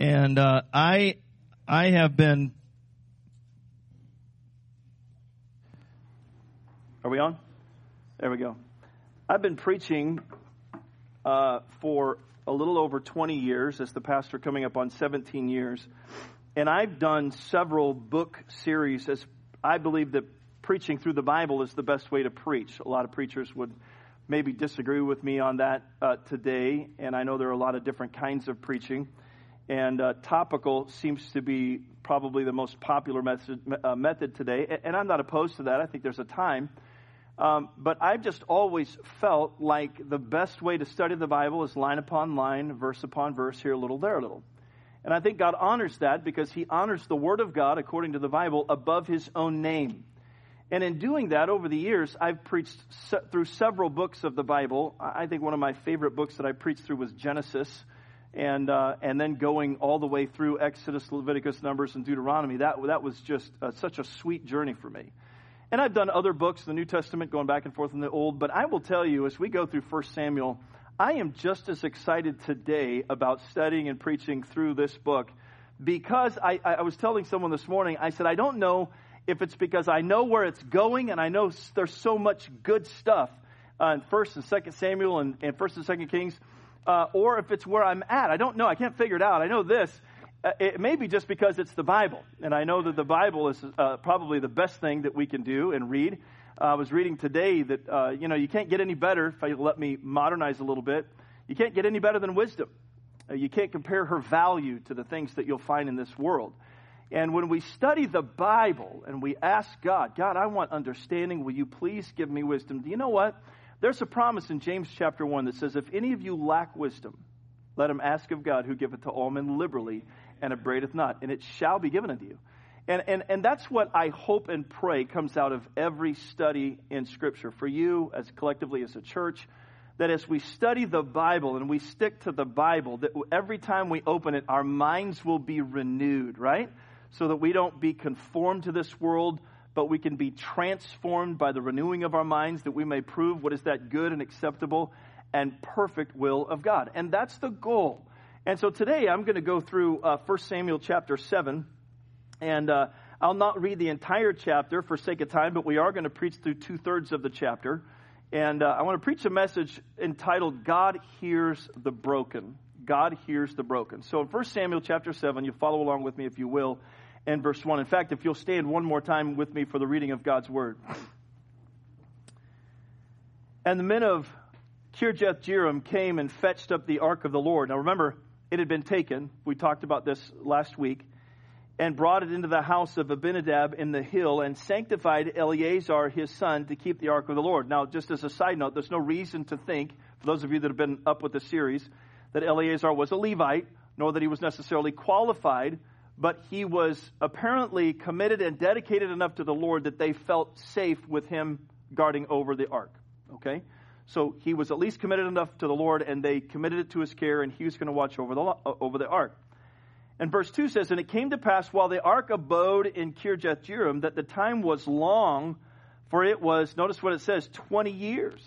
And uh, I I have been. Are we on? There we go. I've been preaching uh, for a little over 20 years as the pastor, coming up on 17 years. And I've done several book series as I believe that preaching through the Bible is the best way to preach. A lot of preachers would maybe disagree with me on that uh, today, and I know there are a lot of different kinds of preaching. And uh, topical seems to be probably the most popular method, uh, method today, and I'm not opposed to that. I think there's a time. Um, but I've just always felt like the best way to study the Bible is line upon line, verse upon verse, here a little, there a little. And I think God honors that because He honors the Word of God, according to the Bible, above His own name. And in doing that over the years, I've preached se- through several books of the Bible. I think one of my favorite books that I preached through was Genesis. And, uh, and then going all the way through Exodus, Leviticus, Numbers, and Deuteronomy. That, that was just uh, such a sweet journey for me. And I've done other books, the New Testament, going back and forth in the Old. But I will tell you, as we go through 1 Samuel, I am just as excited today about studying and preaching through this book because I, I was telling someone this morning, I said, I don't know if it's because I know where it's going and I know there's so much good stuff uh, in First and Second Samuel and, and First and Second Kings, uh, or if it's where I'm at. I don't know. I can't figure it out. I know this. Uh, it may be just because it's the Bible, and I know that the Bible is uh, probably the best thing that we can do and read. Uh, I was reading today that uh, you know you can't get any better. If you let me modernize a little bit, you can't get any better than wisdom. you can't compare her value to the things that you'll find in this world. And when we study the Bible and we ask God, God, I want understanding. Will you please give me wisdom? Do you know what? There's a promise in James chapter 1 that says, If any of you lack wisdom, let him ask of God, who giveth to all men liberally and upbraideth not, and it shall be given unto you. And, and, and that's what I hope and pray comes out of every study in Scripture. For you, as collectively as a church, that as we study the Bible and we stick to the Bible, that every time we open it, our minds will be renewed, right? so that we don't be conformed to this world, but we can be transformed by the renewing of our minds that we may prove what is that good and acceptable and perfect will of God. And that's the goal. And so today I'm going to go through uh, 1 Samuel chapter 7. And uh, I'll not read the entire chapter for sake of time, but we are going to preach through two thirds of the chapter. And uh, I want to preach a message entitled God Hears the Broken. God hears the broken. So in 1 Samuel chapter 7, you follow along with me if you will and verse 1. In fact, if you'll stand one more time with me for the reading of God's word. And the men of Kirjath Jearim came and fetched up the ark of the Lord. Now remember, it had been taken. We talked about this last week. And brought it into the house of Abinadab in the hill and sanctified Eleazar his son to keep the ark of the Lord. Now, just as a side note, there's no reason to think, for those of you that have been up with the series, that Eleazar was a Levite, nor that he was necessarily qualified but he was apparently committed and dedicated enough to the Lord that they felt safe with him guarding over the ark. Okay? So he was at least committed enough to the Lord, and they committed it to his care, and he was going to watch over the, uh, over the ark. And verse 2 says, And it came to pass while the ark abode in Kirjath Jearim that the time was long, for it was, notice what it says, 20 years.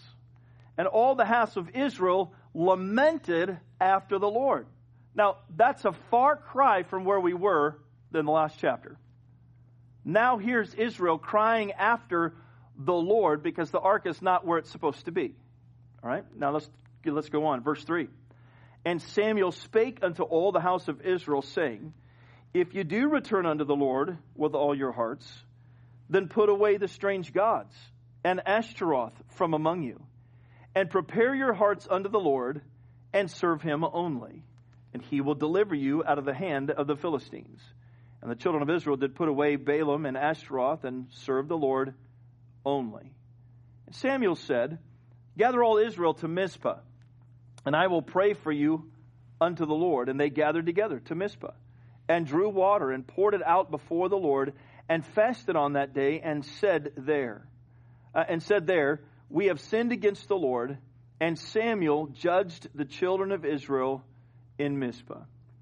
And all the house of Israel lamented after the Lord. Now, that's a far cry from where we were in the last chapter. Now here's Israel crying after the Lord because the ark is not where it's supposed to be. All right? Now let's let's go on. Verse 3. And Samuel spake unto all the house of Israel saying, If you do return unto the Lord with all your hearts, then put away the strange gods and Ashtaroth from among you, and prepare your hearts unto the Lord, and serve him only and he will deliver you out of the hand of the Philistines. And the children of Israel did put away Baalim and Ashtaroth and serve the Lord only. And Samuel said, Gather all Israel to Mizpah, and I will pray for you unto the Lord. And they gathered together to Mizpah, and drew water, and poured it out before the Lord, and fasted on that day, and said there, uh, and said there, We have sinned against the Lord. And Samuel judged the children of Israel in Mizpah.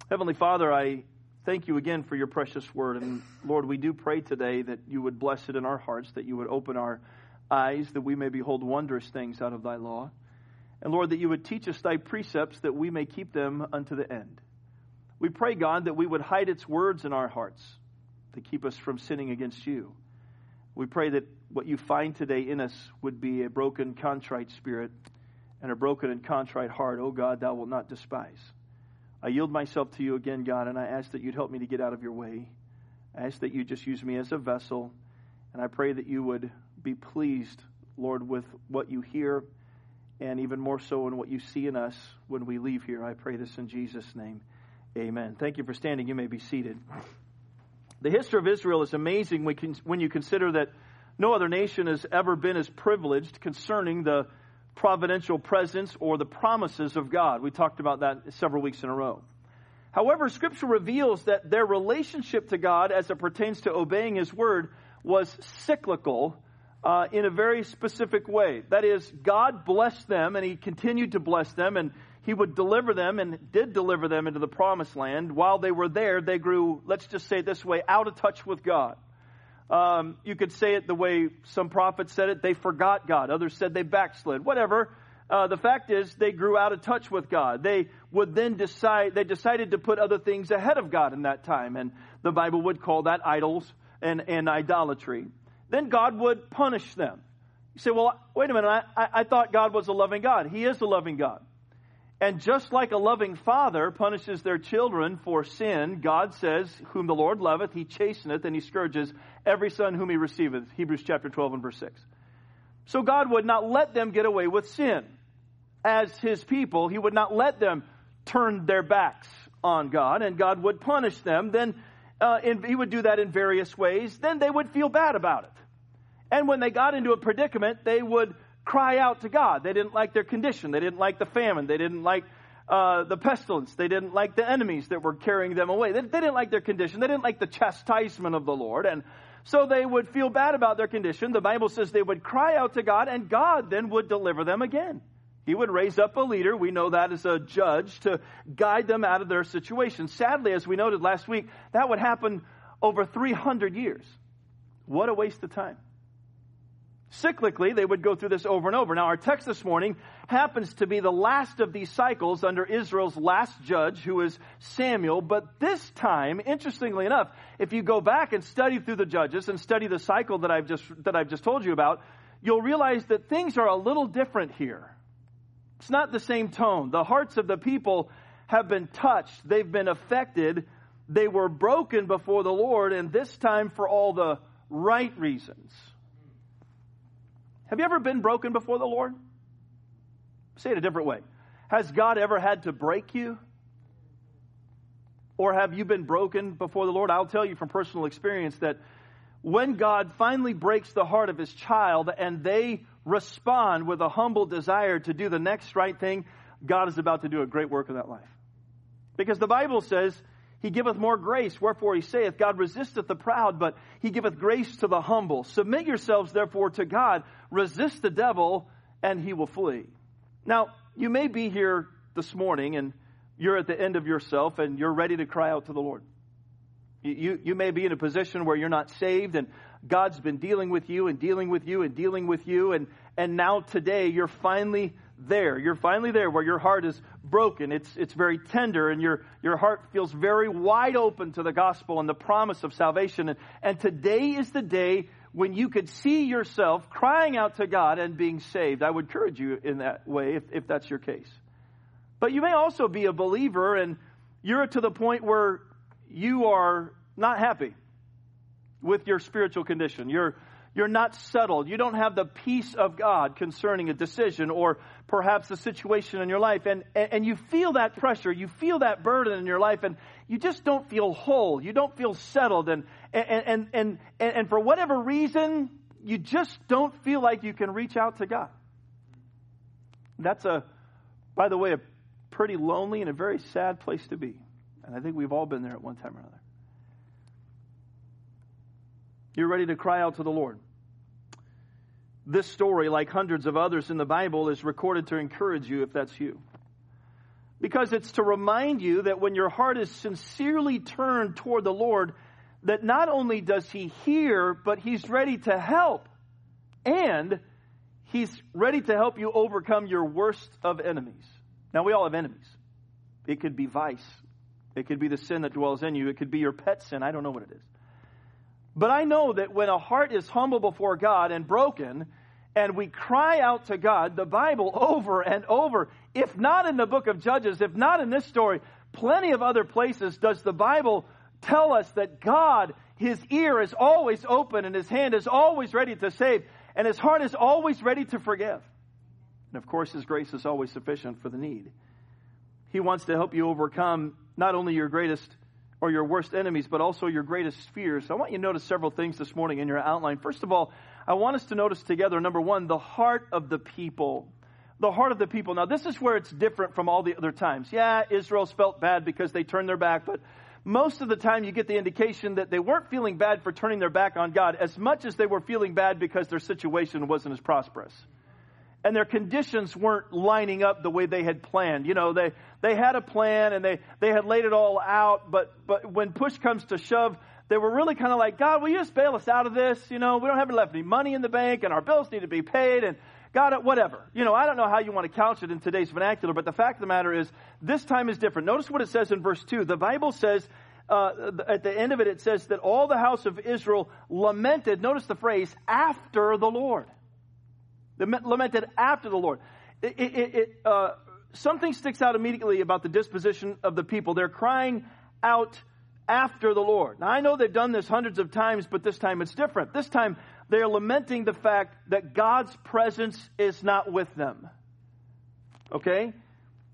Heavenly Father, I thank you again for your precious word. And Lord, we do pray today that you would bless it in our hearts, that you would open our eyes, that we may behold wondrous things out of thy law. And Lord, that you would teach us thy precepts, that we may keep them unto the end. We pray, God, that we would hide its words in our hearts to keep us from sinning against you. We pray that what you find today in us would be a broken, contrite spirit and a broken and contrite heart. Oh God, thou wilt not despise. I yield myself to you again, God, and I ask that you'd help me to get out of your way. I ask that you just use me as a vessel, and I pray that you would be pleased, Lord, with what you hear, and even more so in what you see in us when we leave here. I pray this in Jesus' name. Amen. Thank you for standing. You may be seated. The history of Israel is amazing when you consider that no other nation has ever been as privileged concerning the providential presence or the promises of God. We talked about that several weeks in a row. However, Scripture reveals that their relationship to God as it pertains to obeying His Word was cyclical uh, in a very specific way. That is, God blessed them and He continued to bless them and He would deliver them and did deliver them into the promised land. While they were there, they grew, let's just say this way, out of touch with God. Um, you could say it the way some prophets said it. They forgot God. Others said they backslid. Whatever. Uh, the fact is, they grew out of touch with God. They would then decide, they decided to put other things ahead of God in that time. And the Bible would call that idols and, and idolatry. Then God would punish them. You say, well, wait a minute. I, I thought God was a loving God. He is a loving God. And just like a loving father punishes their children for sin, God says, Whom the Lord loveth, he chasteneth and he scourges every son whom he receiveth. Hebrews chapter 12 and verse 6. So God would not let them get away with sin. As his people, he would not let them turn their backs on God, and God would punish them. Then uh, in, he would do that in various ways. Then they would feel bad about it. And when they got into a predicament, they would cry out to God. They didn't like their condition. They didn't like the famine. They didn't like uh, the pestilence. They didn't like the enemies that were carrying them away. They, they didn't like their condition. They didn't like the chastisement of the Lord. And so they would feel bad about their condition. The Bible says they would cry out to God, and God then would deliver them again. He would raise up a leader. We know that as a judge to guide them out of their situation. Sadly, as we noted last week, that would happen over 300 years. What a waste of time. Cyclically, they would go through this over and over. Now, our text this morning happens to be the last of these cycles under Israel's last judge, who is Samuel. But this time, interestingly enough, if you go back and study through the judges and study the cycle that I've just, that I've just told you about, you'll realize that things are a little different here. It's not the same tone. The hearts of the people have been touched. They've been affected. They were broken before the Lord, and this time for all the right reasons. Have you ever been broken before the Lord? Say it a different way. Has God ever had to break you? Or have you been broken before the Lord? I'll tell you from personal experience that when God finally breaks the heart of his child and they respond with a humble desire to do the next right thing, God is about to do a great work in that life. Because the Bible says he giveth more grace, wherefore he saith, God resisteth the proud, but he giveth grace to the humble. Submit yourselves therefore to God, resist the devil, and he will flee. Now, you may be here this morning and you're at the end of yourself and you're ready to cry out to the Lord. You, you, may be in a position where you're not saved and God's been dealing with you and dealing with you and dealing with you and, and now today you're finally there. You're finally there where your heart is broken. It's, it's very tender and your, your heart feels very wide open to the gospel and the promise of salvation. And, and today is the day when you could see yourself crying out to God and being saved. I would encourage you in that way if, if that's your case. But you may also be a believer and you're to the point where you are not happy with your spiritual condition. You're, you're not settled. You don't have the peace of God concerning a decision or perhaps a situation in your life. And, and you feel that pressure. You feel that burden in your life and you just don't feel whole. You don't feel settled. And, and, and, and, and for whatever reason, you just don't feel like you can reach out to God. That's a, by the way, a pretty lonely and a very sad place to be. And I think we've all been there at one time or another. You're ready to cry out to the Lord. This story, like hundreds of others in the Bible, is recorded to encourage you if that's you. Because it's to remind you that when your heart is sincerely turned toward the Lord, that not only does He hear, but He's ready to help. And He's ready to help you overcome your worst of enemies. Now, we all have enemies. It could be vice, It could be the sin that dwells in you. It could be your pet sin. I don't know what it is. But I know that when a heart is humble before God and broken, and we cry out to God, the Bible over and over, if not in the book of Judges, if not in this story, plenty of other places does the Bible tell us that God, His ear is always open and His hand is always ready to save and His heart is always ready to forgive. And of course, His grace is always sufficient for the need. He wants to help you overcome not only your greatest or your worst enemies, but also your greatest fears. I want you to notice several things this morning in your outline. First of all, I want us to notice together, number one, the heart of the people. The heart of the people. Now, this is where it's different from all the other times. Yeah, Israel's felt bad because they turned their back, but most of the time you get the indication that they weren't feeling bad for turning their back on God as much as they were feeling bad because their situation wasn't as prosperous and their conditions weren't lining up the way they had planned. You know, they, they had a plan and they, they had laid it all out, but, but when push comes to shove, they were really kind of like, God, will you just bail us out of this? You know, we don't have left any money in the bank and our bills need to be paid and God, whatever. You know, I don't know how you want to couch it in today's vernacular, but the fact of the matter is this time is different. Notice what it says in verse 2. The Bible says, uh, at the end of it, it says that all the house of Israel lamented, notice the phrase, after the Lord. They lamented after the Lord. It, it, it, uh, something sticks out immediately about the disposition of the people. They're crying out after the Lord. Now, I know they've done this hundreds of times, but this time it's different. This time, they're lamenting the fact that God's presence is not with them. Okay?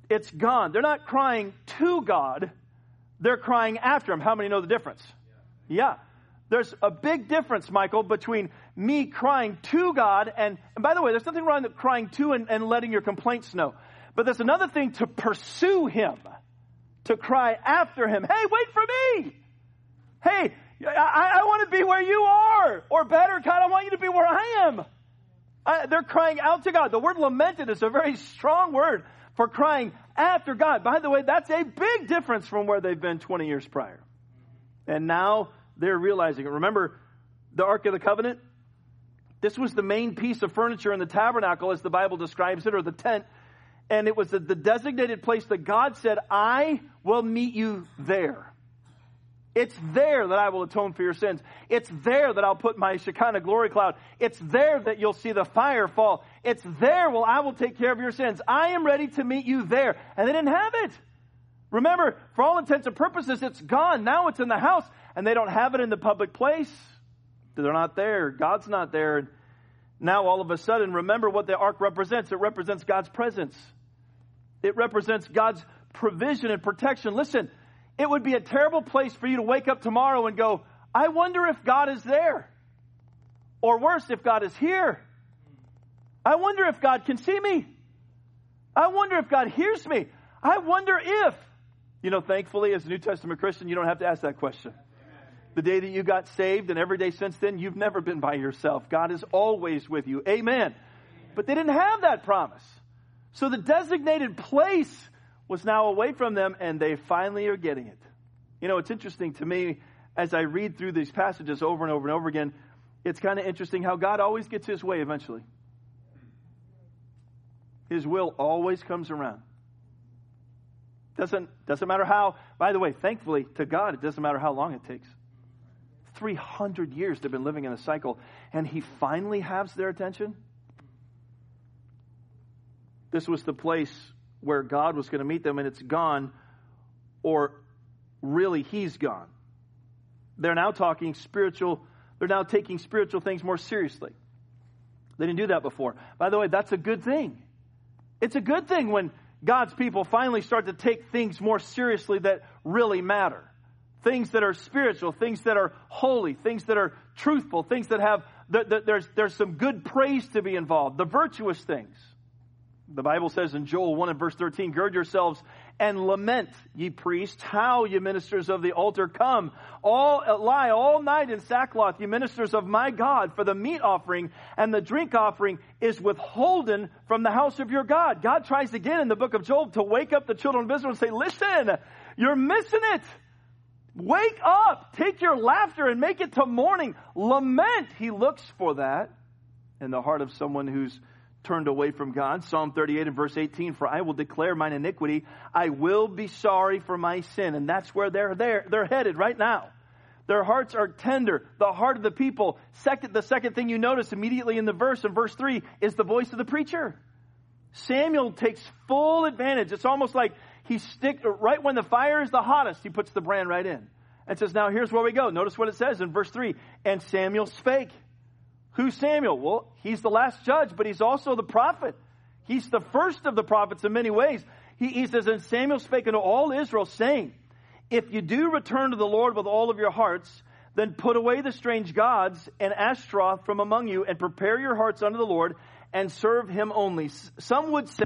It's gone. They're not crying to God, they're crying after Him. How many know the difference? Yeah. There's a big difference, Michael, between me crying to God and, and by the way, there's nothing wrong with crying to and, and letting your complaints know. But there's another thing to pursue Him, to cry after Him. Hey, wait for me! Hey, I, I want to be where you are! Or better, God, I want you to be where I am! I, they're crying out to God. The word lamented is a very strong word for crying after God. By the way, that's a big difference from where they've been 20 years prior. And now they're realizing it. Remember the Ark of the Covenant? This was the main piece of furniture in the tabernacle, as the Bible describes it, or the tent. And it was the, the designated place that God said, I will meet you there. It's there that I will atone for your sins. It's there that I'll put my Shekinah glory cloud. It's there that you'll see the fire fall. It's there where I will take care of your sins. I am ready to meet you there. And they didn't have it. Remember, for all intents and purposes, it's gone. Now it's in the house and they don't have it in the public place. They're not there. God's not there. Now, all of a sudden, remember what the ark represents. It represents God's presence. It represents God's provision and protection. Listen, it would be a terrible place for you to wake up tomorrow and go, I wonder if God is there. Or worse, if God is here. I wonder if God can see me. I wonder if God hears me. I wonder if. You know, thankfully, as a New Testament Christian, you don't have to ask that question the day that you got saved and every day since then, you've never been by yourself. God is always with you. Amen. But they didn't have that promise. So the designated place was now away from them and they finally are getting it. You know, it's interesting to me as I read through these passages over and over and over again. It's kind of interesting how God always gets his way eventually. His will always comes around. Doesn't, doesn't matter how, by the way, thankfully to God, it doesn't matter how long it takes. 300 years they've been living in a cycle, and he finally has their attention. This was the place where God was going to meet them, and it's gone, or really, he's gone. They're now talking spiritual, they're now taking spiritual things more seriously. They didn't do that before. By the way, that's a good thing. It's a good thing when God's people finally start to take things more seriously that really matter things that are spiritual, things that are holy, things that are truthful, things that have, that, that there's, there's some good praise to be involved, the virtuous things. The Bible says in Joel 1 and verse 13, gird yourselves and lament, ye priests, how ye ministers of the altar come. All lie all night in sackcloth, ye ministers of my God, for the meat offering and the drink offering is withholden from the house of your God. God tries again in the book of Joel to wake up the children of Israel and say, listen, you're missing it. Wake up. Take your laughter and make it to mourning. Lament. He looks for that in the heart of someone who's turned away from God. Psalm 38 and verse 18, for I will declare mine iniquity. I will be sorry for my sin. And that's where they're there. They're headed right now. Their hearts are tender. The heart of the people. Second, the second thing you notice immediately in the verse, in verse 3, is the voice of the preacher. Samuel takes full advantage. It's almost like he stick right when the fire is the hottest, he puts the brand right in. And says, now here's where we go. Notice what it says in verse 3. And Samuel spake. Who's Samuel? Well, he's the last judge, but he's also the prophet. He's the first of the prophets in many ways. He, he says, And Samuel spake unto all Israel, saying, If you do return to the Lord with all of your hearts, then put away the strange gods and Ashtaroth from among you, and prepare your hearts unto the Lord, and serve him only. Some would say,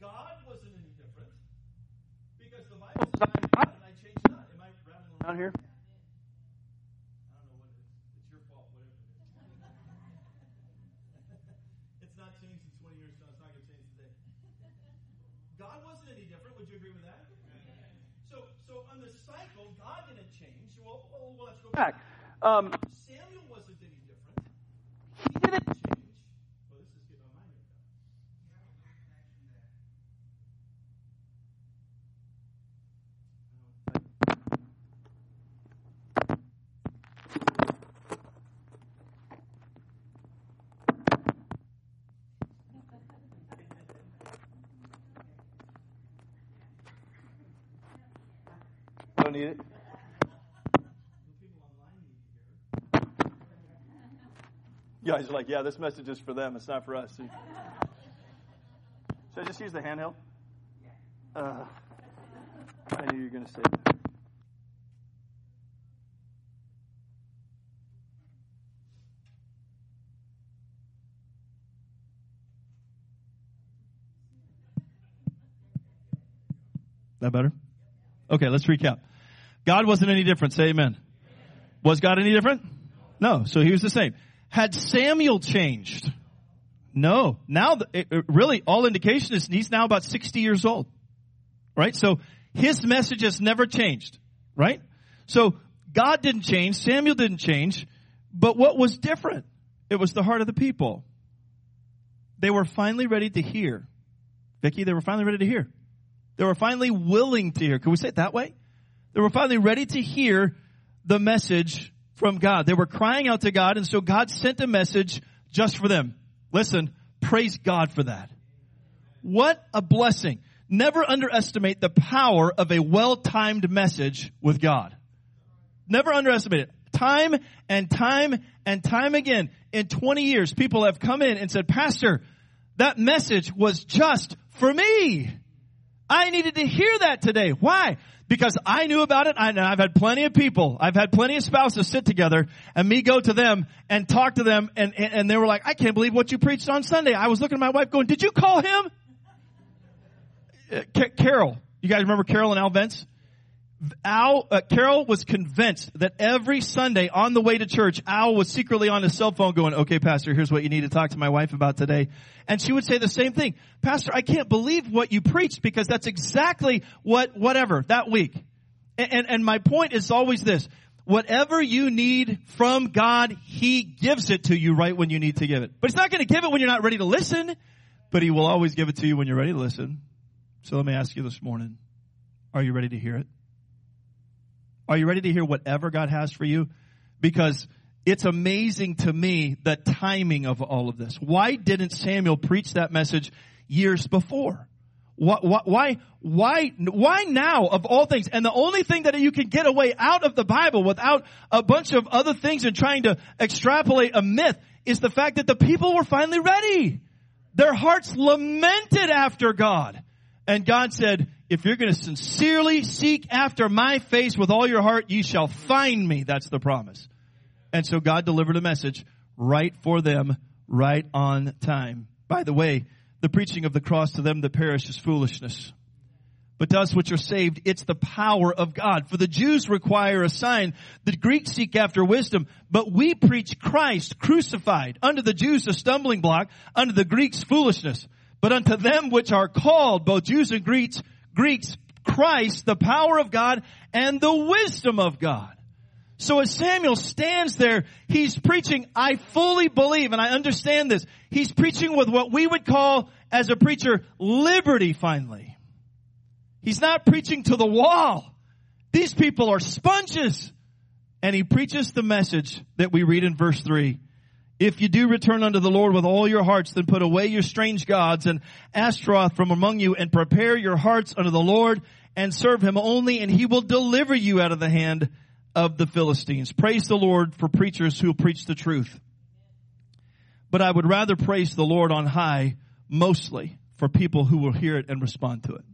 God wasn't any different because the Bible says, God and I don't know what it's your fault. Whatever. It's not changed not. Am I rattling around here? God wasn't any different. Would you agree with that? So on the cycle, God didn't change. Well, well, well let's go back. Um, Samuel wasn't any different. He didn't change. Well, this is getting on my don't need it. You guys are like, yeah, this message is for them. It's not for us. Should I just use the handheld? Uh, I knew you were going to say that. That better? Okay, let's recap. God wasn't any different. Say amen. Was God any different? No. So he was the same. Had Samuel changed? No. Now, it, it really, all indication is he's now about 60 years old. Right? So his message has never changed. Right? So God didn't change. Samuel didn't change. But what was different? It was the heart of the people. They were finally ready to hear. Vicki, they were finally ready to hear. They were finally willing to hear. Can we say it that way? They were finally ready to hear the message from God. They were crying out to God, and so God sent a message just for them. Listen, praise God for that. What a blessing. Never underestimate the power of a well-timed message with God. Never underestimate it. Time and time and time again in 20 years, people have come in and said, Pastor, that message was just for me. I needed to hear that today. Why? Because I knew about it. I, have had plenty of people. I've had plenty of spouses sit together and me go to them and talk to them and, and they were like, I can't believe what you preached on Sunday. I was looking at my wife going, did you call him? Uh, Carol. You guys remember Carol and Al Vents? Al, uh, Carol was convinced that every Sunday on the way to church, Al was secretly on his cell phone going, okay, pastor, here's what you need to talk to my wife about today. And she would say the same thing. Pastor, I can't believe what you preached because that's exactly what, whatever, that week. And, and, and my point is always this. Whatever you need from God, He gives it to you right when you need to give it. But He's not going to give it when you're not ready to listen, but He will always give it to you when you're ready to listen. So let me ask you this morning, are you ready to hear it? Are you ready to hear whatever God has for you? Because it's amazing to me the timing of all of this. Why didn't Samuel preach that message years before? Why, why, why, why now of all things? And the only thing that you can get away out of the Bible without a bunch of other things and trying to extrapolate a myth is the fact that the people were finally ready. Their hearts lamented after God. And God said, if you're going to sincerely seek after my face with all your heart, you shall find me. That's the promise. And so God delivered a message right for them, right on time. By the way, the preaching of the cross to them that perish is foolishness. But to us which are saved, it's the power of God. For the Jews require a sign, the Greeks seek after wisdom, but we preach Christ crucified, unto the Jews a stumbling block, unto the Greeks foolishness. But unto them which are called, both Jews and Greeks, Greeks, Christ, the power of God and the wisdom of God. So as Samuel stands there, he's preaching, I fully believe, and I understand this, he's preaching with what we would call, as a preacher, liberty finally. He's not preaching to the wall. These people are sponges. And he preaches the message that we read in verse 3. If you do return unto the Lord with all your hearts, then put away your strange gods and Ashtaroth from among you and prepare your hearts unto the Lord and serve him only and he will deliver you out of the hand of the Philistines. Praise the Lord for preachers who preach the truth. But I would rather praise the Lord on high mostly for people who will hear it and respond to it.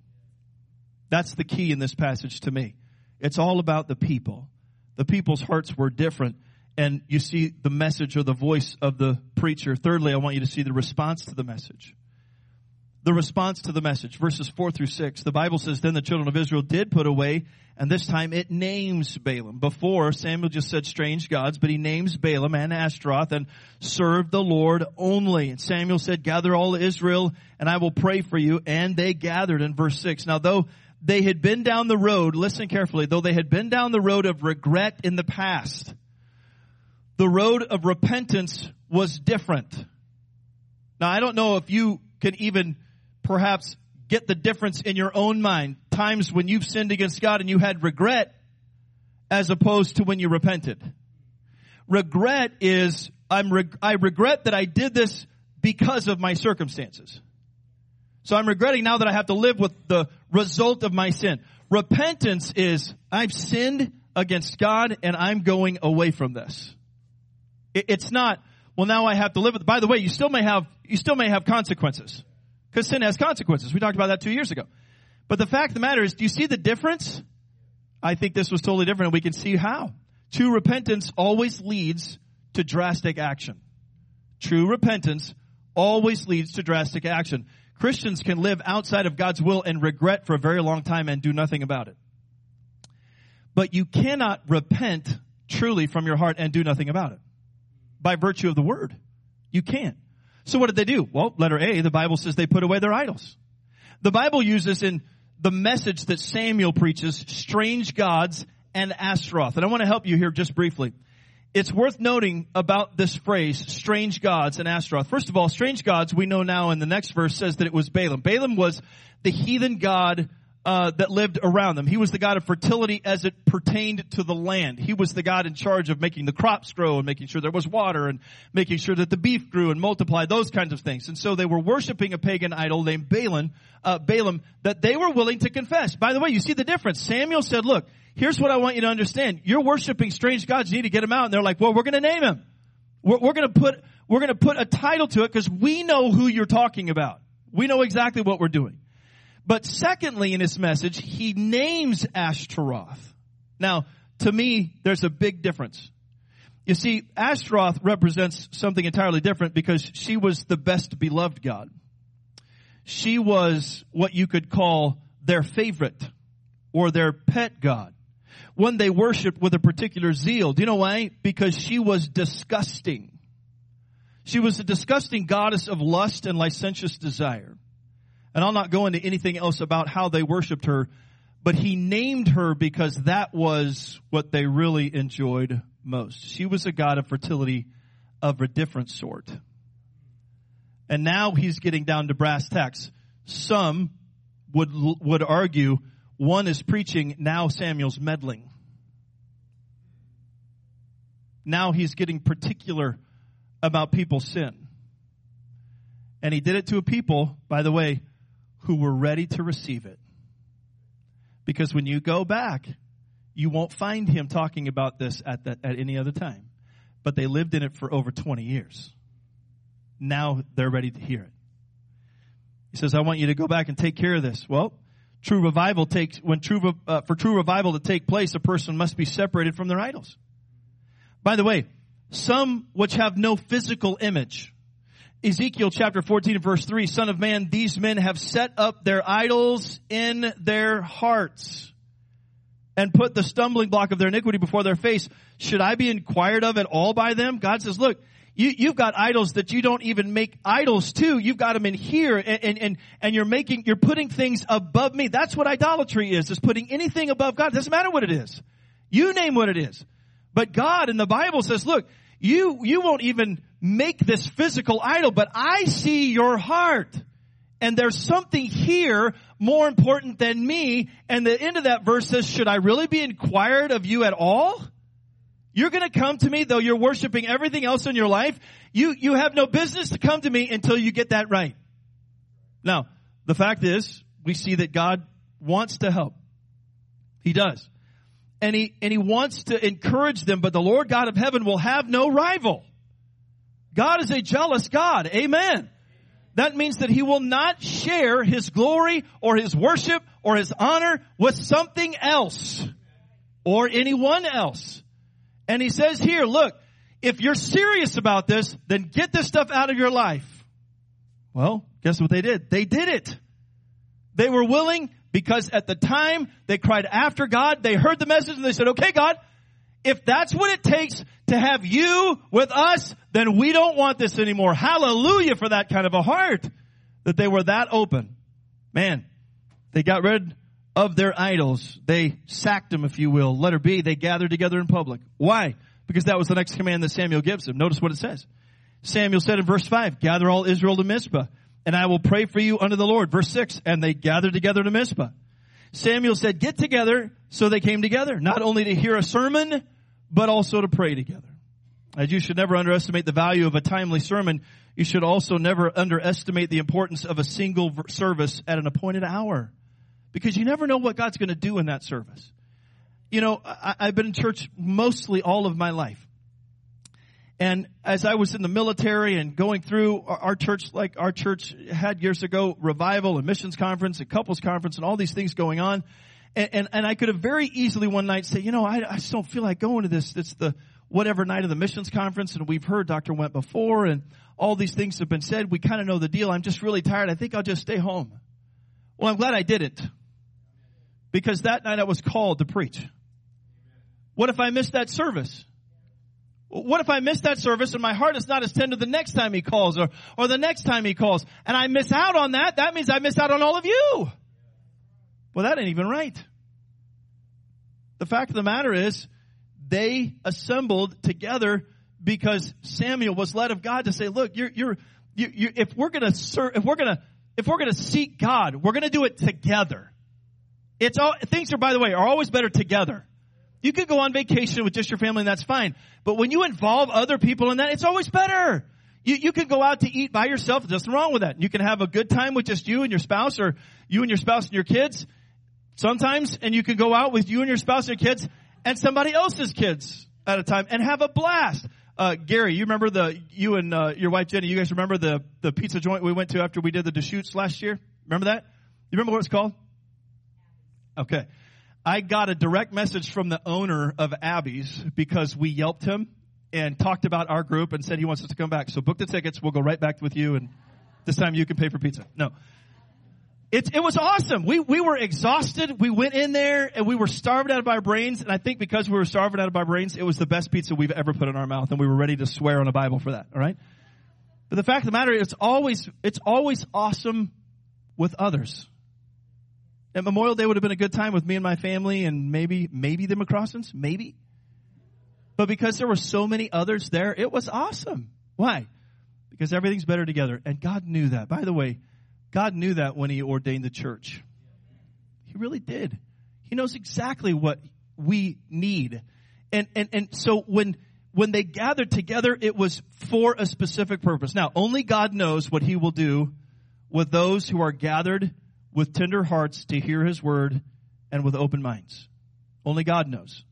That's the key in this passage to me. It's all about the people. The people's hearts were different. And you see the message or the voice of the preacher. Thirdly, I want you to see the response to the message. The response to the message, verses 4 through 6. The Bible says, Then the children of Israel did put away, and this time it names Baalim. Before, Samuel just said strange gods, but he names Baalim and Ashtaroth and served the Lord only. And Samuel said, Gather all Israel, and I will pray for you. And they gathered in verse 6. Now, though they had been down the road, listen carefully, though they had been down the road of regret in the past, the road of repentance was different. Now I don't know if you can even perhaps get the difference in your own mind. Times when you've sinned against God and you had regret as opposed to when you repented. Regret is, I'm reg- I regret that I did this because of my circumstances. So I'm regretting now that I have to live with the result of my sin. Repentance is, I've sinned against God and I'm going away from this. It's not, well now I have to live with, by the way, you still may have, you still may have consequences. Because sin has consequences. We talked about that two years ago. But the fact of the matter is, do you see the difference? I think this was totally different and we can see how. True repentance always leads to drastic action. True repentance always leads to drastic action. Christians can live outside of God's will and regret for a very long time and do nothing about it. But you cannot repent truly from your heart and do nothing about it. By virtue of the word. You can't. So what did they do? Well, letter A, the Bible says they put away their idols. The Bible uses in the message that Samuel preaches, strange gods and Ashtaroth. And I want to help you here just briefly. It's worth noting about this phrase, strange gods and Ashtaroth. First of all, strange gods, we know now in the next verse says that it was Baalim. Baalim was the heathen god uh, that lived around them. He was the god of fertility as it pertained to the land. He was the god in charge of making the crops grow and making sure there was water and making sure that the beef grew and multiplied, those kinds of things. And so they were worshiping a pagan idol named Baalim, uh, Baalim that they were willing to confess. By the way, you see the difference. Samuel said, look, here's what I want you to understand. You're worshiping strange gods. You need to get them out. And they're like, well, we're going to name him. We're, we're going to put, we're going to put a title to it because we know who you're talking about. We know exactly what we're doing. But secondly, in his message, he names Ashtaroth. Now, to me, there's a big difference. You see, Ashtaroth represents something entirely different because she was the best beloved God. She was what you could call their favorite or their pet God one they worshiped with a particular zeal. Do you know why? Because she was disgusting. She was a disgusting goddess of lust and licentious desire. And I'll not go into anything else about how they worshiped her, but he named her because that was what they really enjoyed most. She was a god of fertility of a different sort. And now he's getting down to brass tacks. Some would, would argue one is preaching, now Samuel's meddling. Now he's getting particular about people's sin. And he did it to a people, by the way, who were ready to receive it. Because when you go back, you won't find him talking about this at, that, at any other time. But they lived in it for over 20 years. Now they're ready to hear it. He says, I want you to go back and take care of this. Well, true revival takes, when true, uh, for true revival to take place, a person must be separated from their idols. By the way, some which have no physical image. Ezekiel chapter 14 and verse 3, son of man, these men have set up their idols in their hearts and put the stumbling block of their iniquity before their face. Should I be inquired of at all by them? God says, look, you, you've got idols that you don't even make idols to. You've got them in here and, and, and, and you're making, you're putting things above me. That's what idolatry is, is putting anything above God. It doesn't matter what it is. You name what it is. But God in the Bible says, look, you, you won't even make this physical idol, but I see your heart. And there's something here more important than me. And the end of that verse says, should I really be inquired of you at all? You're gonna come to me though you're worshiping everything else in your life. You, you have no business to come to me until you get that right. Now, the fact is, we see that God wants to help. He does. And he, and he wants to encourage them, but the Lord God of heaven will have no rival. God is a jealous God. Amen. That means that he will not share his glory or his worship or his honor with something else or anyone else. And he says here, look, if you're serious about this, then get this stuff out of your life. Well, guess what they did? They did it. They were willing because at the time they cried after God, they heard the message and they said, okay, God, if that's what it takes to have you with us, then we don't want this anymore. Hallelujah for that kind of a heart that they were that open. Man, they got rid of their idols. They sacked them, if you will. Letter B, they gathered together in public. Why? Because that was the next command that Samuel gives them. Notice what it says. Samuel said in verse 5, gather all Israel to Mizpah, and I will pray for you unto the Lord. Verse 6, and they gathered together to Mizpah. Samuel said, get together, so they came together, not only to hear a sermon, but also to pray together. As you should never underestimate the value of a timely sermon, you should also never underestimate the importance of a single service at an appointed hour. Because you never know what God's going to do in that service. You know, I, have been in church mostly all of my life. And as I was in the military and going through our, our church, like our church had years ago, revival and missions conference and couples conference and all these things going on. And, and, and I could have very easily one night say, you know, I, I just don't feel like going to this. It's the whatever night of the missions conference and we've heard Dr. Went before and all these things have been said. We kind of know the deal. I'm just really tired. I think I'll just stay home. Well, I'm glad I didn't because that night I was called to preach. What if I missed that service? What if I miss that service and my heart is not as tender the next time he calls or, or the next time he calls and I miss out on that? That means I miss out on all of you. Well, that ain't even right. The fact of the matter is, they assembled together because Samuel was led of God to say, look, you're, you're, you, you, if we're gonna serve, if we're gonna, if we're gonna seek God, we're gonna do it together. It's all, things are, by the way, are always better together. You could go on vacation with just your family and that's fine. But when you involve other people in that, it's always better. You, you could go out to eat by yourself. There's nothing wrong with that. You can have a good time with just you and your spouse or you and your spouse and your kids sometimes, and you can go out with you and your spouse and your kids and somebody else's kids at a time and have a blast. Uh, Gary, you remember the, you and, uh, your wife Jenny, you guys remember the, the pizza joint we went to after we did the Deschutes last year? Remember that? You remember what it's called? Okay. I got a direct message from the owner of Abby's because we yelped him and talked about our group and said he wants us to come back. So book the tickets. We'll go right back with you and this time you can pay for pizza. No. It, it was awesome. We, we were exhausted. We went in there and we were starving out of our brains. And I think because we were starving out of our brains, it was the best pizza we've ever put in our mouth. And we were ready to swear on a Bible for that. All right. But the fact of the matter is it's always, it's always awesome with others. And Memorial Day would have been a good time with me and my family and maybe, maybe the McCrossens, maybe. But because there were so many others there, it was awesome. Why? Because everything's better together. And God knew that. By the way, God knew that when he ordained the church. He really did. He knows exactly what we need. And, and, and so when, when they gathered together, it was for a specific purpose. Now, only God knows what he will do with those who are gathered with tender hearts to hear his word and with open minds. Only God knows.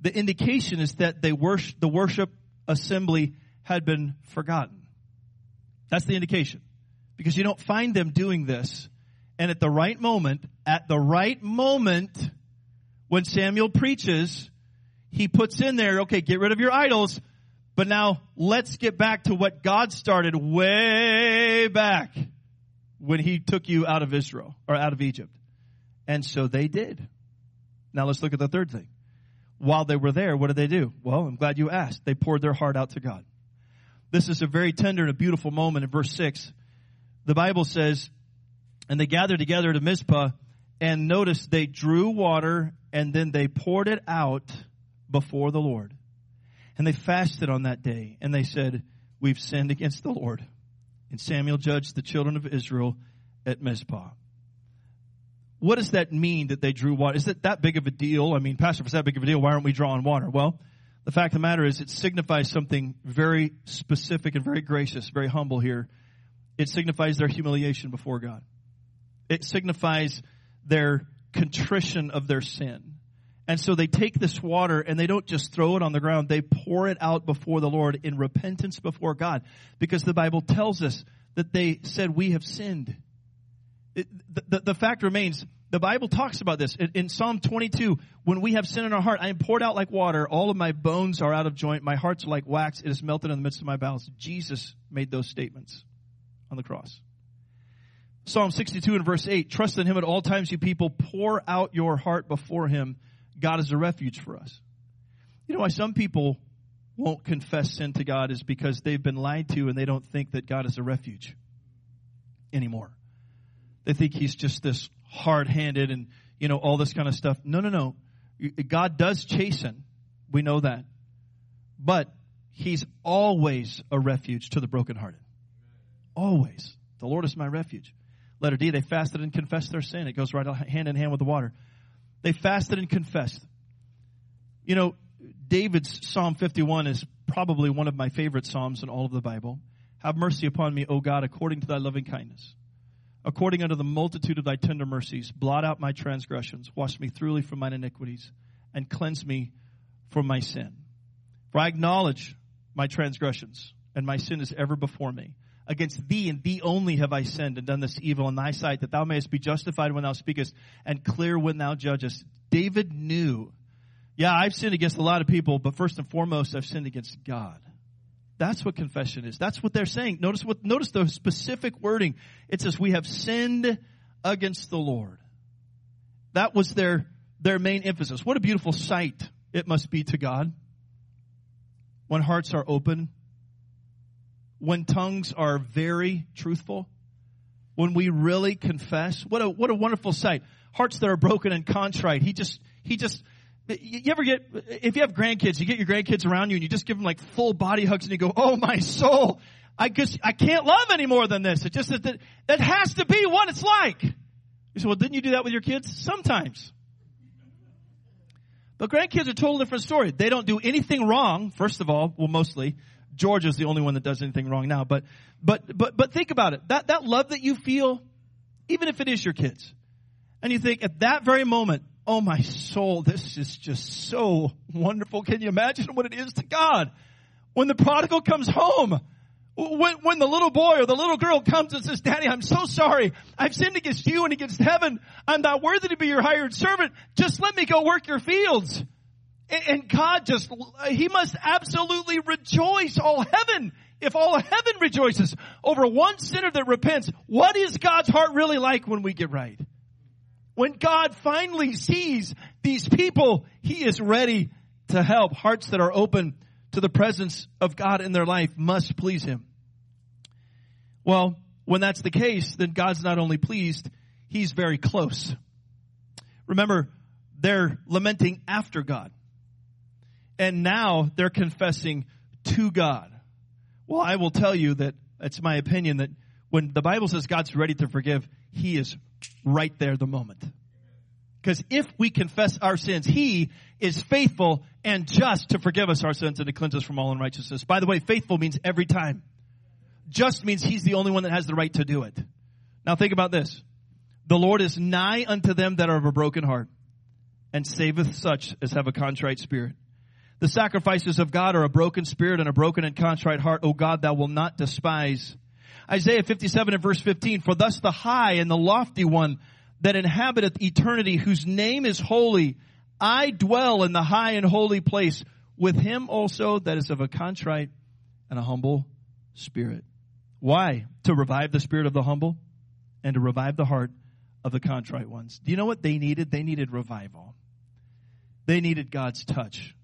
The indication is that they worship, the worship assembly had been forgotten. That's the indication because you don't find them doing this. And at the right moment, at the right moment, when Samuel preaches, he puts in there, okay, get rid of your idols, But now let's get back to what God started way back when he took you out of Israel or out of Egypt. And so they did. Now let's look at the third thing. While they were there, what did they do? Well, I'm glad you asked. They poured their heart out to God. This is a very tender and a beautiful moment in verse 6. The Bible says, and they gathered together to Mizpah and notice they drew water and then they poured it out before the Lord. And they fasted on that day and they said, we've sinned against the Lord. And Samuel judged the children of Israel at Mizpah. What does that mean that they drew water? Is it that big of a deal? I mean, Pastor, if it's that big of a deal, why aren't we drawing water? Well, the fact of the matter is it signifies something very specific and very gracious, very humble here. It signifies their humiliation before God. It signifies their contrition of their sin. And so they take this water and they don't just throw it on the ground, they pour it out before the Lord in repentance before God. Because the Bible tells us that they said, We have sinned. It, the, the, the, fact remains, the Bible talks about this. In, in Psalm 22, when we have sin in our heart, I am poured out like water. All of my bones are out of joint. My heart's like wax. It is melted in the midst of my bowels. Jesus made those statements on the cross. Psalm 62 and verse 8, trust in him at all times, you people. Pour out your heart before him God is a refuge for us. You know why some people won't confess sin to God is because they've been lied to and they don't think that God is a refuge anymore. They think he's just this hard handed and, you know, all this kind of stuff. No, no, no. God does chasten. We know that. But he's always a refuge to the brokenhearted. Always. The Lord is my refuge. Letter D, they fasted and confessed their sin. It goes right hand in hand with the water. They fasted and confessed. You know, David's Psalm 51 is probably one of my favorite Psalms in all of the Bible. Have mercy upon me, O God, according to thy loving kindness. According unto the multitude of thy tender mercies, blot out my transgressions, wash me thoroughly from mine iniquities, and cleanse me from my sin. For I acknowledge my transgressions, and my sin is ever before me. Against thee and thee only have I sinned and done this evil in thy sight, that thou mayest be justified when thou speakest and clear when thou judgest. David knew, yeah, I've sinned against a lot of people, but first and foremost, I've sinned against God. That's what confession is. That's what they're saying. Notice what, notice the specific wording. It says, we have sinned against the Lord. That was their, their main emphasis. What a beautiful sight it must be to God when hearts are open when tongues are very truthful, when we really confess, what a, what a wonderful sight. Hearts that are broken and contrite. He just, he just, you ever get, if you have grandkids, you get your grandkids around you and you just give them like full body hugs and you go, oh my soul, I just, I can't love any more than this. It just, that, that has to be what it's like. You say, well, didn't you do that with your kids? Sometimes. But grandkids are a totally different story. They don't do anything wrong, first of all, well, mostly. Georgia's the only one that does anything wrong now. But, but, but, but think about it. That, that love that you feel, even if it is your kids, and you think at that very moment, oh my soul, this is just so wonderful. Can you imagine what it is to God? When the prodigal comes home, when, when the little boy or the little girl comes and says, Daddy, I'm so sorry. I've sinned against you and against heaven. I'm not worthy to be your hired servant. Just let me go work your fields. And God just, He must absolutely rejoice all heaven. If all heaven rejoices over one sinner that repents, what is God's heart really like when we get right? When God finally sees these people, He is ready to help. Hearts that are open to the presence of God in their life must please Him. Well, when that's the case, then God's not only pleased, He's very close. Remember, they're lamenting after God and now they're confessing to God. Well, I will tell you that it's my opinion that when the Bible says God's ready to forgive, He is right there the moment. Because if we confess our sins, He is faithful and just to forgive us our sins and to cleanse us from all unrighteousness. By the way, faithful means every time. Just means He's the only one that has the right to do it. Now think about this. The Lord is nigh unto them that are of a broken heart and saveth such as have a contrite spirit. The sacrifices of God are a broken spirit and a broken and contrite heart. O God, thou will not despise. Isaiah 57 and verse 15, for thus the high and the lofty one that inhabiteth eternity, whose name is holy, I dwell in the high and holy place with him also that is of a contrite and a humble spirit. Why? To revive the spirit of the humble and to revive the heart of the contrite ones. Do you know what they needed? They needed revival. They needed God's touch.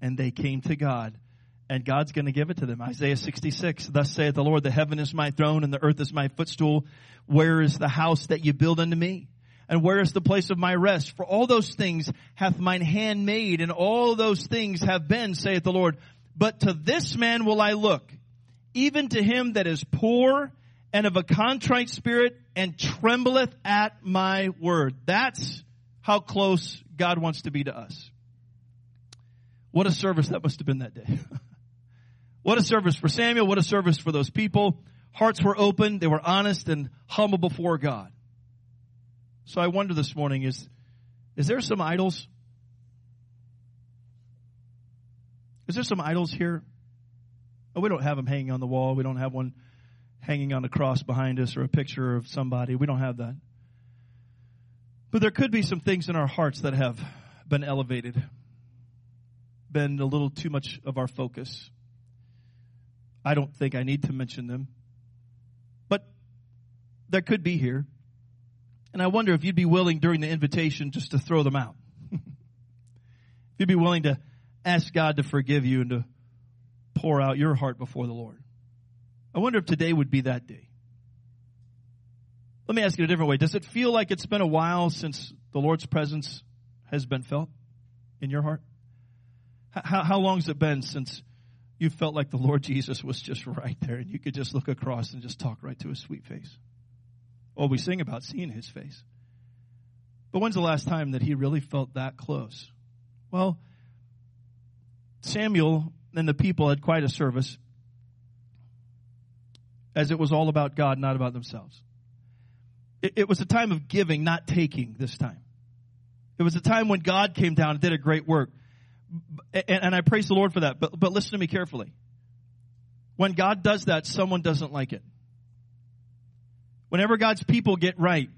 And they came to God and God's going to give it to them. Isaiah 66, thus saith the Lord, the heaven is my throne and the earth is my footstool. Where is the house that you build unto me? And where is the place of my rest? For all those things hath mine hand made and all those things have been, saith the Lord. But to this man will I look, even to him that is poor and of a contrite spirit and trembleth at my word. That's how close God wants to be to us. What a service that must have been that day. what a service for Samuel. What a service for those people. Hearts were open. They were honest and humble before God. So I wonder this morning is, is there some idols? Is there some idols here? Oh, we don't have them hanging on the wall. We don't have one hanging on a cross behind us or a picture of somebody. We don't have that. But there could be some things in our hearts that have been elevated been a little too much of our focus. I don't think I need to mention them. But there could be here. And I wonder if you'd be willing during the invitation just to throw them out. if you'd be willing to ask God to forgive you and to pour out your heart before the Lord. I wonder if today would be that day. Let me ask you a different way. Does it feel like it's been a while since the Lord's presence has been felt in your heart? How, how long has it been since you felt like the Lord Jesus was just right there and you could just look across and just talk right to his sweet face? Well, we sing about seeing his face. But when's the last time that he really felt that close? Well, Samuel and the people had quite a service as it was all about God, not about themselves. It, it was a time of giving, not taking this time. It was a time when God came down and did a great work and, and I praise the Lord for that. But, but listen to me carefully. When God does that, someone doesn't like it. Whenever God's people get right,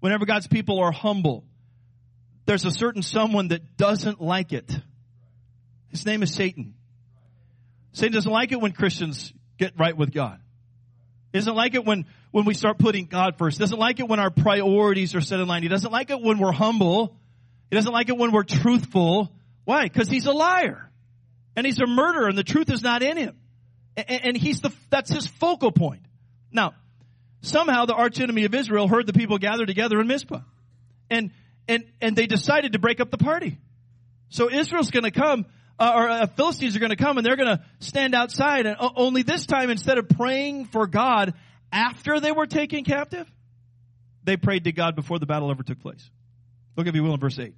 whenever God's people are humble, there's a certain someone that doesn't like it. His name is Satan. Satan doesn't like it when Christians get right with God. He doesn't like it when, when we start putting God first. He doesn't like it when our priorities are set in line. He doesn't like it when we're humble. He doesn't like it when we're truthful. Why? Because he's a liar. And he's a murderer and the truth is not in him. And, he's the, that's his focal point. Now, somehow the archenemy of Israel heard the people gather together in Mizpah. And, and, and they decided to break up the party. So Israel's gonna come, uh, or uh, Philistines are gonna come and they're gonna stand outside and uh, only this time instead of praying for God after they were taken captive, they prayed to God before the battle ever took place. Look if you will in verse 8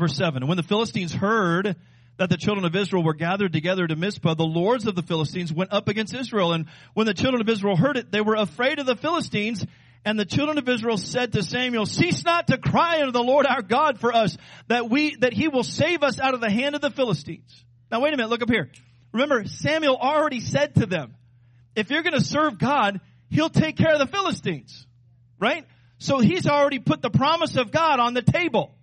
verse 7. And when the Philistines heard that the children of Israel were gathered together to Mizpah, the lords of the Philistines went up against Israel. And when the children of Israel heard it, they were afraid of the Philistines. And the children of Israel said to Samuel, cease not to cry unto the Lord our God for us, that we, that he will save us out of the hand of the Philistines. Now wait a minute, look up here. Remember, Samuel already said to them, if you're gonna serve God, he'll take care of the Philistines. Right? So he's already put the promise of God on the table.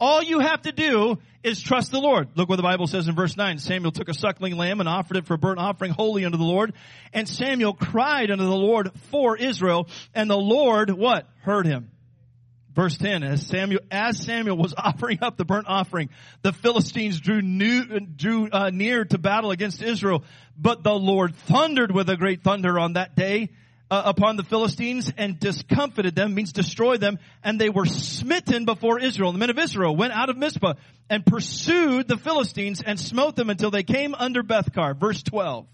All you have to do is trust the Lord. Look what the Bible says in verse 9. Samuel took a suckling lamb and offered it for a burnt offering holy unto the Lord. And Samuel cried unto the Lord for Israel. And the Lord, what? Heard him. Verse 10, as Samuel, as Samuel was offering up the burnt offering, the Philistines drew, new, drew uh, near to battle against Israel. But the Lord thundered with a great thunder on that day uh, upon the Philistines and discomfited them, means destroyed them, and they were smitten before Israel. The men of Israel went out of Mizpah and pursued the Philistines and smote them until they came under Bethkar. Verse 12.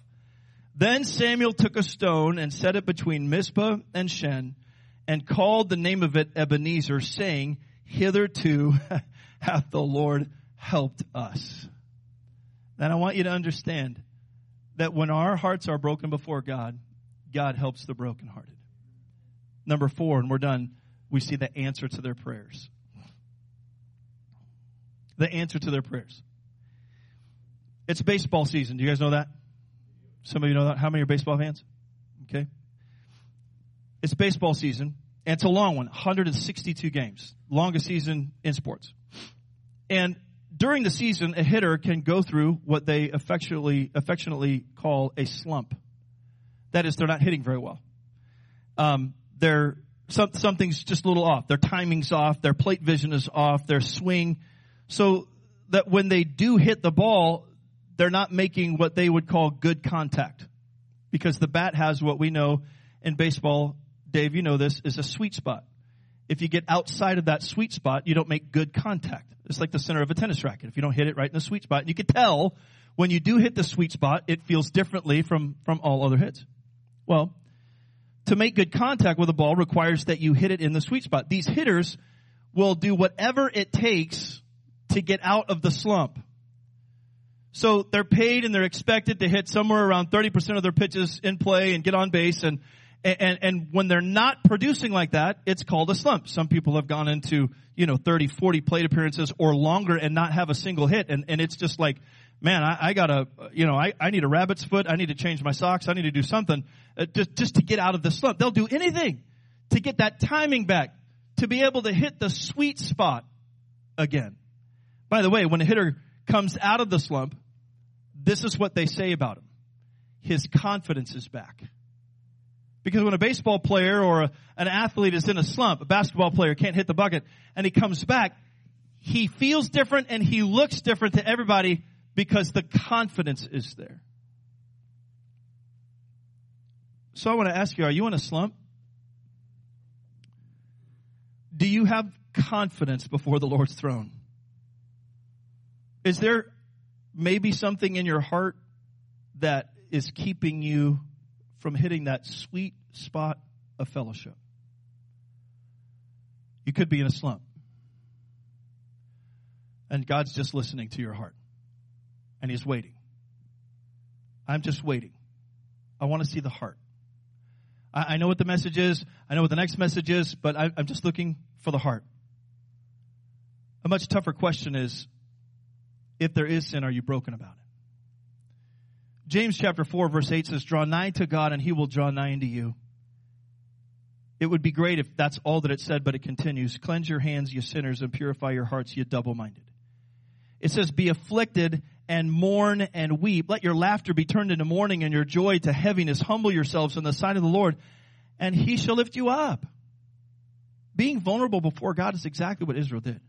Then Samuel took a stone and set it between Mizpah and Shen and called the name of it Ebenezer, saying, Hitherto hath the Lord helped us. And I want you to understand that when our hearts are broken before God, God helps the brokenhearted. Number four, and we're done, we see the answer to their prayers. The answer to their prayers. It's baseball season. Do you guys know that? Some of you know that. How many are baseball fans? Okay. It's baseball season, and it's a long one 162 games. Longest season in sports. And during the season, a hitter can go through what they affectionately, affectionately call a slump. That is, they're not hitting very well. Um, they're, some, something's just a little off. Their timing's off. Their plate vision is off. Their swing. So that when they do hit the ball, they're not making what they would call good contact. Because the bat has what we know in baseball, Dave, you know this, is a sweet spot. If you get outside of that sweet spot, you don't make good contact. It's like the center of a tennis racket. If you don't hit it right in the sweet spot, and you can tell when you do hit the sweet spot, it feels differently from, from all other hits. Well, to make good contact with a ball requires that you hit it in the sweet spot. These hitters will do whatever it takes to get out of the slump. So they're paid and they're expected to hit somewhere around 30% of their pitches in play and get on base and and, and when they're not producing like that, it's called a slump. Some people have gone into, you know, 30, 40 plate appearances or longer and not have a single hit. And, and it's just like, man, I, I gotta, you know, I, I need a rabbit's foot. I need to change my socks. I need to do something uh, just, just to get out of the slump. They'll do anything to get that timing back, to be able to hit the sweet spot again. By the way, when a hitter comes out of the slump, this is what they say about him. His confidence is back. Because when a baseball player or a, an athlete is in a slump, a basketball player can't hit the bucket, and he comes back, he feels different and he looks different to everybody because the confidence is there. So I want to ask you, are you in a slump? Do you have confidence before the Lord's throne? Is there maybe something in your heart that is keeping you from hitting that sweet spot of fellowship. You could be in a slump. And God's just listening to your heart. And He's waiting. I'm just waiting. I want to see the heart. I, I know what the message is. I know what the next message is, but I, I'm just looking for the heart. A much tougher question is if there is sin, are you broken about it? James chapter 4 verse 8 says, draw nigh to God and he will draw nigh unto you. It would be great if that's all that it said, but it continues. Cleanse your hands, you sinners, and purify your hearts, you double-minded. It says, be afflicted and mourn and weep. Let your laughter be turned into mourning and your joy to heaviness. Humble yourselves in the sight of the Lord and he shall lift you up. Being vulnerable before God is exactly what Israel did.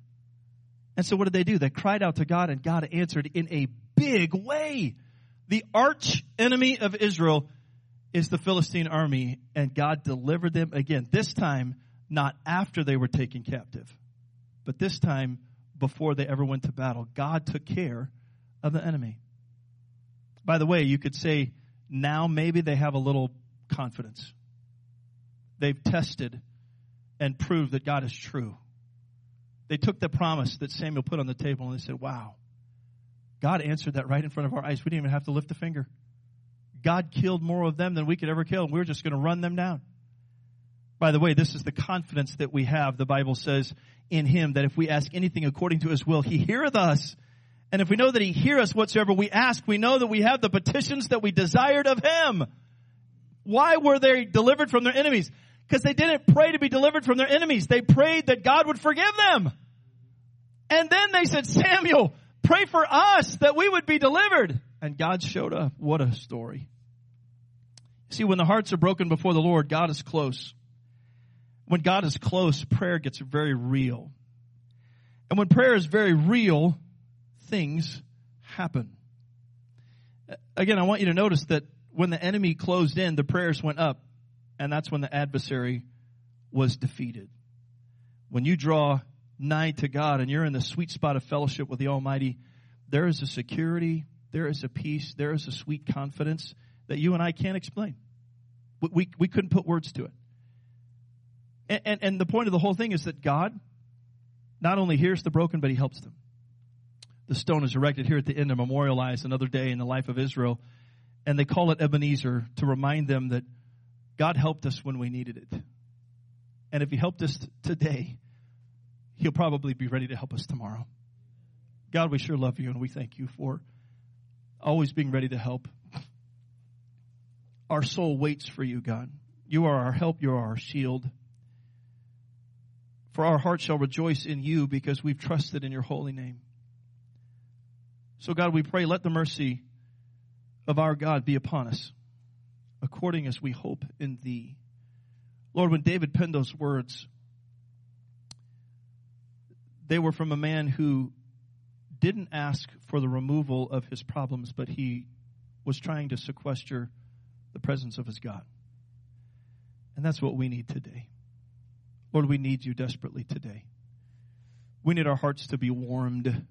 And so what did they do? They cried out to God and God answered in a big way. The arch enemy of Israel is the Philistine army, and God delivered them again. This time, not after they were taken captive, but this time before they ever went to battle. God took care of the enemy. By the way, you could say now maybe they have a little confidence. They've tested and proved that God is true. They took the promise that Samuel put on the table and they said, wow, God answered that right in front of our eyes. We didn't even have to lift a finger. God killed more of them than we could ever kill, and We are just going to run them down. By the way, this is the confidence that we have. The Bible says in Him that if we ask anything according to His will, He heareth us. And if we know that He hears us whatsoever we ask, we know that we have the petitions that we desired of Him. Why were they delivered from their enemies? Because they didn't pray to be delivered from their enemies. They prayed that God would forgive them. And then they said, Samuel, Pray for us that we would be delivered. And God showed up. What a story. See, when the hearts are broken before the Lord, God is close. When God is close, prayer gets very real. And when prayer is very real, things happen. Again, I want you to notice that when the enemy closed in, the prayers went up, and that's when the adversary was defeated. When you draw nigh to God and you're in the sweet spot of fellowship with the Almighty, there is a security, there is a peace, there is a sweet confidence that you and I can't explain. We, we, we couldn't put words to it. And, and, and the point of the whole thing is that God not only hears the broken, but He helps them. The stone is erected here at the end to memorialize another day in the life of Israel. And they call it Ebenezer to remind them that God helped us when we needed it. And if He helped us today, He'll probably be ready to help us tomorrow. God, we sure love you and we thank you for always being ready to help. Our soul waits for you, God. You are our help, you are our shield. For our heart shall rejoice in you because we've trusted in your holy name. So, God, we pray, let the mercy of our God be upon us, according as we hope in Thee. Lord, when David penned those words, they were from a man who didn't ask for the removal of his problems, but he was trying to sequester the presence of his God. And that's what we need today. Lord, we need you desperately today. We need our hearts to be warmed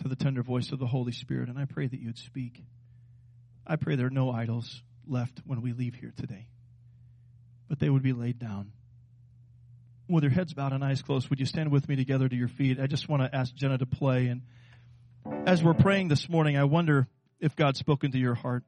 to the tender voice of the Holy Spirit, and I pray that you'd speak. I pray there are no idols left when we leave here today, but they would be laid down. With your heads bowed and eyes closed, would you stand with me together to your feet? I just want to ask Jenna to play. And as we're praying this morning, I wonder if God's spoken to your heart.